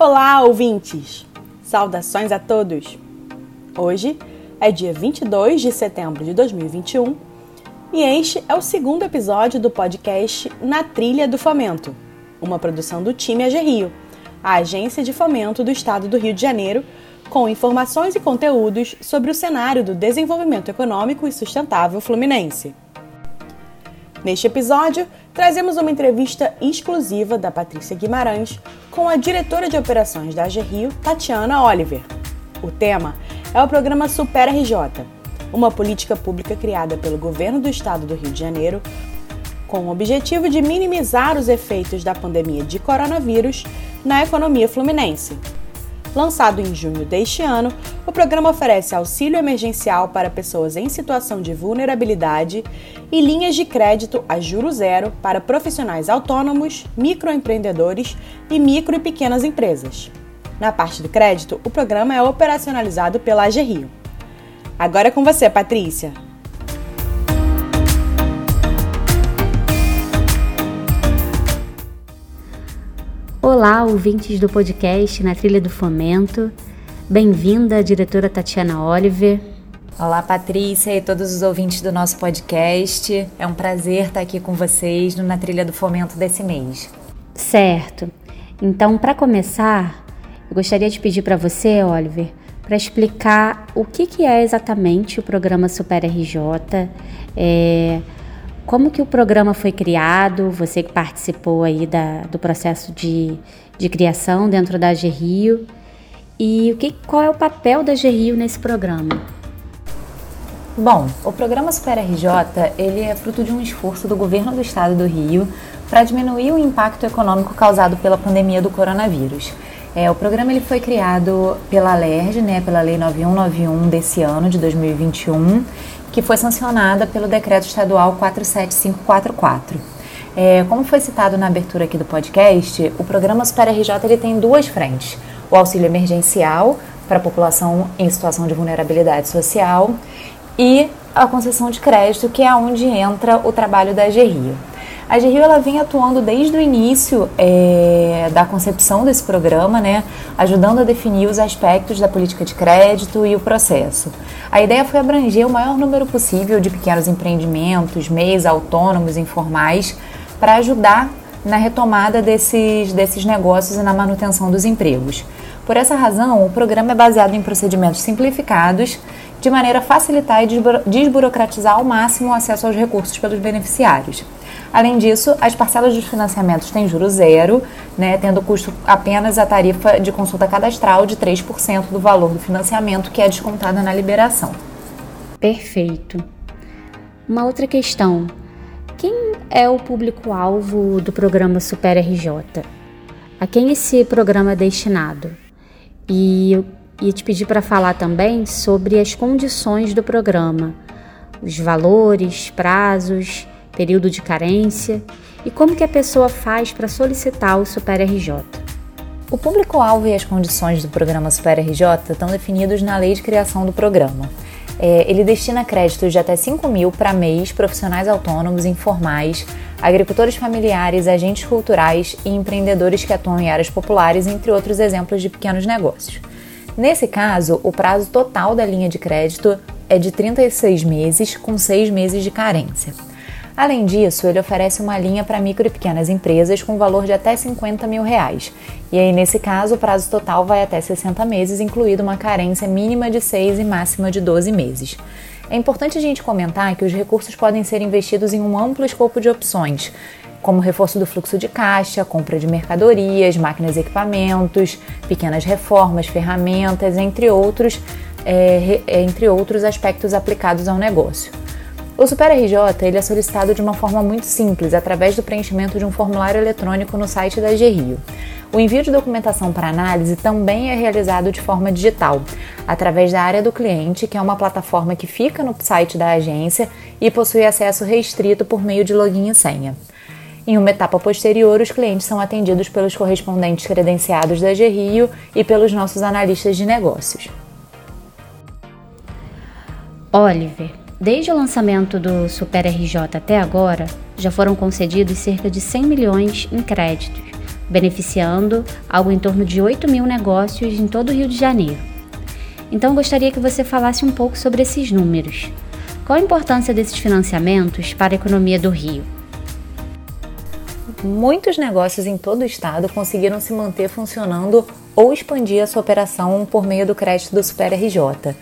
Olá, ouvintes! Saudações a todos! Hoje é dia 22 de setembro de 2021 e este é o segundo episódio do podcast Na Trilha do Fomento, uma produção do time AG Rio, a agência de fomento do estado do Rio de Janeiro, com informações e conteúdos sobre o cenário do desenvolvimento econômico e sustentável fluminense. Neste episódio, trazemos uma entrevista exclusiva da Patrícia Guimarães com a diretora de operações da AG Rio, Tatiana Oliver. O tema é o programa Super RJ, uma política pública criada pelo governo do estado do Rio de Janeiro com o objetivo de minimizar os efeitos da pandemia de coronavírus na economia fluminense. Lançado em junho deste ano, o programa oferece auxílio emergencial para pessoas em situação de vulnerabilidade e linhas de crédito a juro zero para profissionais autônomos, microempreendedores e micro e pequenas empresas. Na parte do crédito, o programa é operacionalizado pela AG Rio. Agora é com você, Patrícia. Olá, ouvintes do podcast Na Trilha do Fomento. Bem-vinda, diretora Tatiana Oliver. Olá, Patrícia e todos os ouvintes do nosso podcast. É um prazer estar aqui com vocês no Na Trilha do Fomento desse mês. Certo. Então, para começar, eu gostaria de pedir para você, Oliver, para explicar o que, que é exatamente o programa Super RJ, é, como que o programa foi criado, você que participou aí da, do processo de, de criação dentro da AG Rio, e o que, qual é o papel da AG Rio nesse programa? Bom, o programa Super RJ ele é fruto de um esforço do governo do estado do Rio para diminuir o impacto econômico causado pela pandemia do coronavírus. É, o programa ele foi criado pela LERJ, né, pela Lei 9191 desse ano, de 2021, que foi sancionada pelo Decreto Estadual 47544. É, como foi citado na abertura aqui do podcast, o programa Super RJ ele tem duas frentes: o auxílio emergencial para a população em situação de vulnerabilidade social e a concessão de crédito, que é onde entra o trabalho da GRIO. A GRIO ela vem atuando desde o início é, da concepção desse programa, né, ajudando a definir os aspectos da política de crédito e o processo. A ideia foi abranger o maior número possível de pequenos empreendimentos, MEIs, autônomos, informais, para ajudar na retomada desses, desses negócios e na manutenção dos empregos. Por essa razão, o programa é baseado em procedimentos simplificados, de maneira a facilitar e desburocratizar ao máximo o acesso aos recursos pelos beneficiários. Além disso, as parcelas dos financiamentos têm juro zero, né, tendo custo apenas a tarifa de consulta cadastral de 3% do valor do financiamento, que é descontada na liberação. Perfeito. Uma outra questão: quem é o público-alvo do programa Super RJ? A quem esse programa é destinado? E eu ia te pedir para falar também sobre as condições do programa, os valores, prazos período de carência e como que a pessoa faz para solicitar o Super RJ. O público-alvo e as condições do programa Super RJ estão definidos na lei de criação do programa. É, ele destina créditos de até 5 mil para MEIs, profissionais autônomos, informais, agricultores familiares, agentes culturais e empreendedores que atuam em áreas populares, entre outros exemplos de pequenos negócios. Nesse caso, o prazo total da linha de crédito é de 36 meses, com 6 meses de carência. Além disso, ele oferece uma linha para micro e pequenas empresas com valor de até 50 mil reais. E aí, nesse caso, o prazo total vai até 60 meses, incluído uma carência mínima de 6 e máxima de 12 meses. É importante a gente comentar que os recursos podem ser investidos em um amplo escopo de opções, como reforço do fluxo de caixa, compra de mercadorias, máquinas e equipamentos, pequenas reformas, ferramentas, entre outros, é, entre outros aspectos aplicados ao negócio. O Super RJ ele é solicitado de uma forma muito simples, através do preenchimento de um formulário eletrônico no site da GRIO. O envio de documentação para análise também é realizado de forma digital, através da área do cliente, que é uma plataforma que fica no site da agência e possui acesso restrito por meio de login e senha. Em uma etapa posterior, os clientes são atendidos pelos correspondentes credenciados da GRIO e pelos nossos analistas de negócios. Oliver, Desde o lançamento do Super RJ até agora, já foram concedidos cerca de 100 milhões em créditos beneficiando algo em torno de 8 mil negócios em todo o Rio de Janeiro. Então, gostaria que você falasse um pouco sobre esses números. Qual a importância desses financiamentos para a economia do Rio? Muitos negócios em todo o estado conseguiram se manter funcionando ou expandir a sua operação por meio do crédito do Super RJ.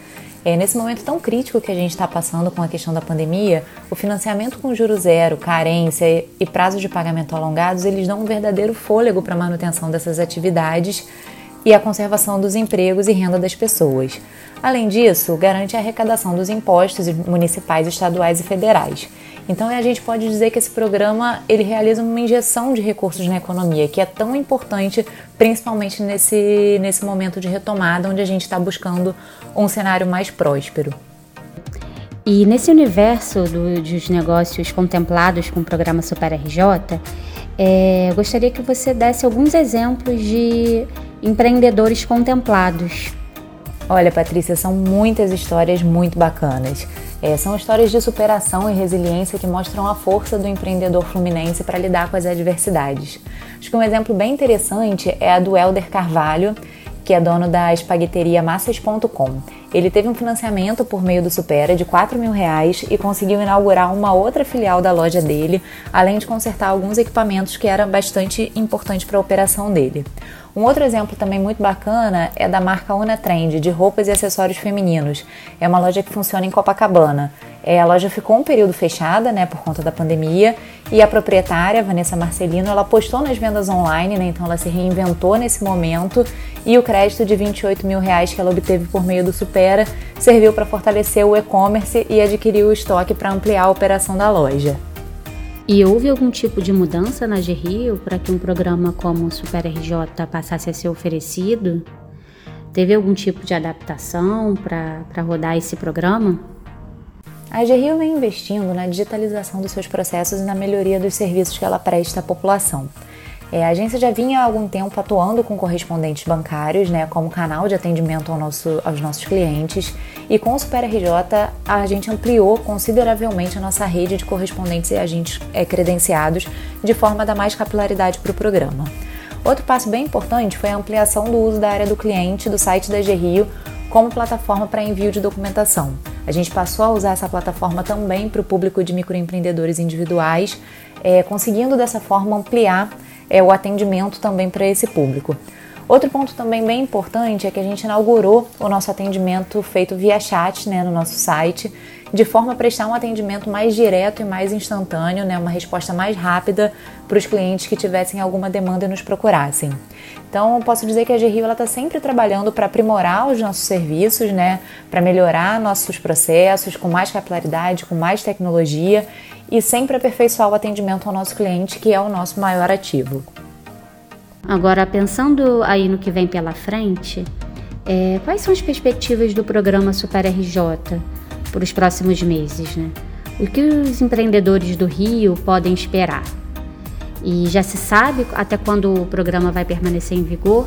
É, nesse momento tão crítico que a gente está passando com a questão da pandemia, o financiamento com juro zero, carência e prazos de pagamento alongados, eles dão um verdadeiro fôlego para a manutenção dessas atividades e a conservação dos empregos e renda das pessoas. Além disso, garante a arrecadação dos impostos municipais, estaduais e federais. Então a gente pode dizer que esse programa ele realiza uma injeção de recursos na economia, que é tão importante, principalmente nesse, nesse momento de retomada, onde a gente está buscando um cenário mais próspero. E nesse universo do, dos negócios contemplados com o programa Super RJ, é, gostaria que você desse alguns exemplos de empreendedores contemplados. Olha, Patrícia, são muitas histórias muito bacanas. É, são histórias de superação e resiliência que mostram a força do empreendedor fluminense para lidar com as adversidades. Acho que um exemplo bem interessante é a do Helder Carvalho, que é dono da espagueteria massas.com. Ele teve um financiamento por meio do Supera de 4 mil reais e conseguiu inaugurar uma outra filial da loja dele, além de consertar alguns equipamentos que eram bastante importantes para a operação dele. Um outro exemplo também muito bacana é da marca Una Trend, de roupas e acessórios femininos. É uma loja que funciona em Copacabana. É, a loja ficou um período fechada, né, por conta da pandemia, e a proprietária, Vanessa Marcelino, ela apostou nas vendas online, né, então ela se reinventou nesse momento, e o crédito de 28 mil reais que ela obteve por meio do Supera serviu para fortalecer o e-commerce e adquirir o estoque para ampliar a operação da loja. E houve algum tipo de mudança na GRIO para que um programa como o Super RJ passasse a ser oferecido? Teve algum tipo de adaptação para rodar esse programa? A GRIO vem investindo na digitalização dos seus processos e na melhoria dos serviços que ela presta à população. É, a agência já vinha há algum tempo atuando com correspondentes bancários, né, como canal de atendimento ao nosso, aos nossos clientes, e com o Super RJ a gente ampliou consideravelmente a nossa rede de correspondentes e agentes é, credenciados, de forma a dar mais capilaridade para o programa. Outro passo bem importante foi a ampliação do uso da área do cliente do site da GRIO como plataforma para envio de documentação. A gente passou a usar essa plataforma também para o público de microempreendedores individuais, é, conseguindo dessa forma ampliar é, o atendimento também para esse público. Outro ponto também bem importante é que a gente inaugurou o nosso atendimento feito via chat né, no nosso site, de forma a prestar um atendimento mais direto e mais instantâneo, né, uma resposta mais rápida para os clientes que tivessem alguma demanda e nos procurassem. Então, posso dizer que a GRIO está sempre trabalhando para aprimorar os nossos serviços, né, para melhorar nossos processos com mais capilaridade, com mais tecnologia e sempre aperfeiçoar o atendimento ao nosso cliente, que é o nosso maior ativo. Agora, pensando aí no que vem pela frente, é, quais são as perspectivas do programa Super RJ para os próximos meses? Né? O que os empreendedores do Rio podem esperar? E já se sabe até quando o programa vai permanecer em vigor?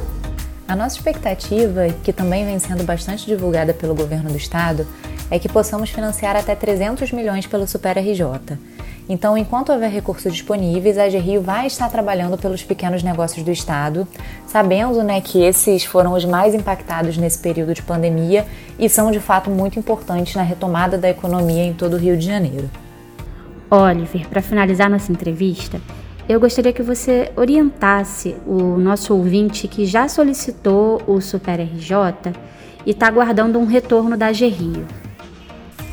A nossa expectativa, que também vem sendo bastante divulgada pelo governo do estado, é que possamos financiar até 300 milhões pelo Super RJ. Então, enquanto houver recursos disponíveis, a GRIO vai estar trabalhando pelos pequenos negócios do Estado, sabendo né, que esses foram os mais impactados nesse período de pandemia e são de fato muito importantes na retomada da economia em todo o Rio de Janeiro. Oliver, para finalizar nossa entrevista, eu gostaria que você orientasse o nosso ouvinte que já solicitou o Super RJ e está aguardando um retorno da GRIO.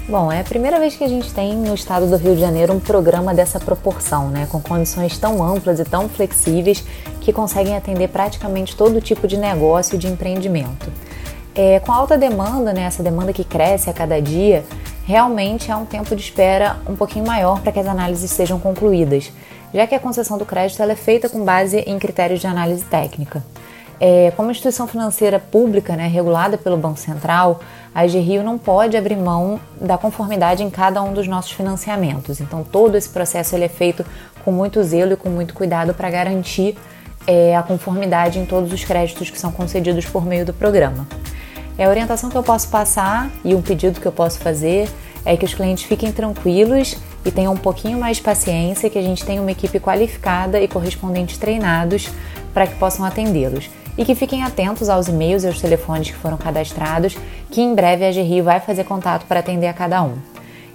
Bom, é a primeira vez que a gente tem no estado do Rio de Janeiro um programa dessa proporção, né, com condições tão amplas e tão flexíveis que conseguem atender praticamente todo tipo de negócio e de empreendimento. É, com alta demanda, né, essa demanda que cresce a cada dia, realmente há um tempo de espera um pouquinho maior para que as análises sejam concluídas, já que a concessão do crédito é feita com base em critérios de análise técnica. É, como instituição financeira pública, né, regulada pelo Banco Central, a Rio não pode abrir mão da conformidade em cada um dos nossos financiamentos. Então, todo esse processo ele é feito com muito zelo e com muito cuidado para garantir é, a conformidade em todos os créditos que são concedidos por meio do programa. É a orientação que eu posso passar e um pedido que eu posso fazer é que os clientes fiquem tranquilos e tenham um pouquinho mais de paciência, que a gente tenha uma equipe qualificada e correspondentes treinados para que possam atendê-los. E que fiquem atentos aos e-mails e aos telefones que foram cadastrados, que em breve a GRI vai fazer contato para atender a cada um.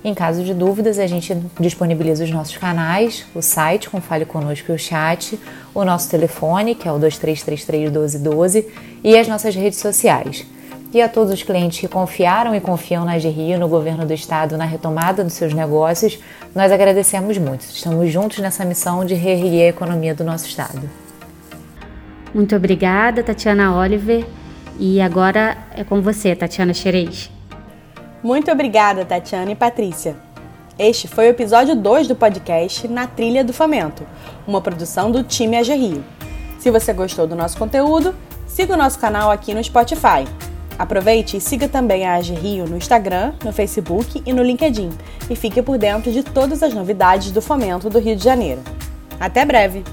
Em caso de dúvidas, a gente disponibiliza os nossos canais, o site com Fale Conosco e o chat, o nosso telefone, que é o 2333 1212, e as nossas redes sociais. E a todos os clientes que confiaram e confiam na GRI, no governo do estado, na retomada dos seus negócios, nós agradecemos muito. Estamos juntos nessa missão de reerguer a economia do nosso estado. Muito obrigada, Tatiana Oliver. E agora é com você, Tatiana Xerez. Muito obrigada, Tatiana e Patrícia. Este foi o episódio 2 do podcast Na Trilha do Fomento, uma produção do time AG Rio. Se você gostou do nosso conteúdo, siga o nosso canal aqui no Spotify. Aproveite e siga também a AG Rio no Instagram, no Facebook e no LinkedIn e fique por dentro de todas as novidades do fomento do Rio de Janeiro. Até breve!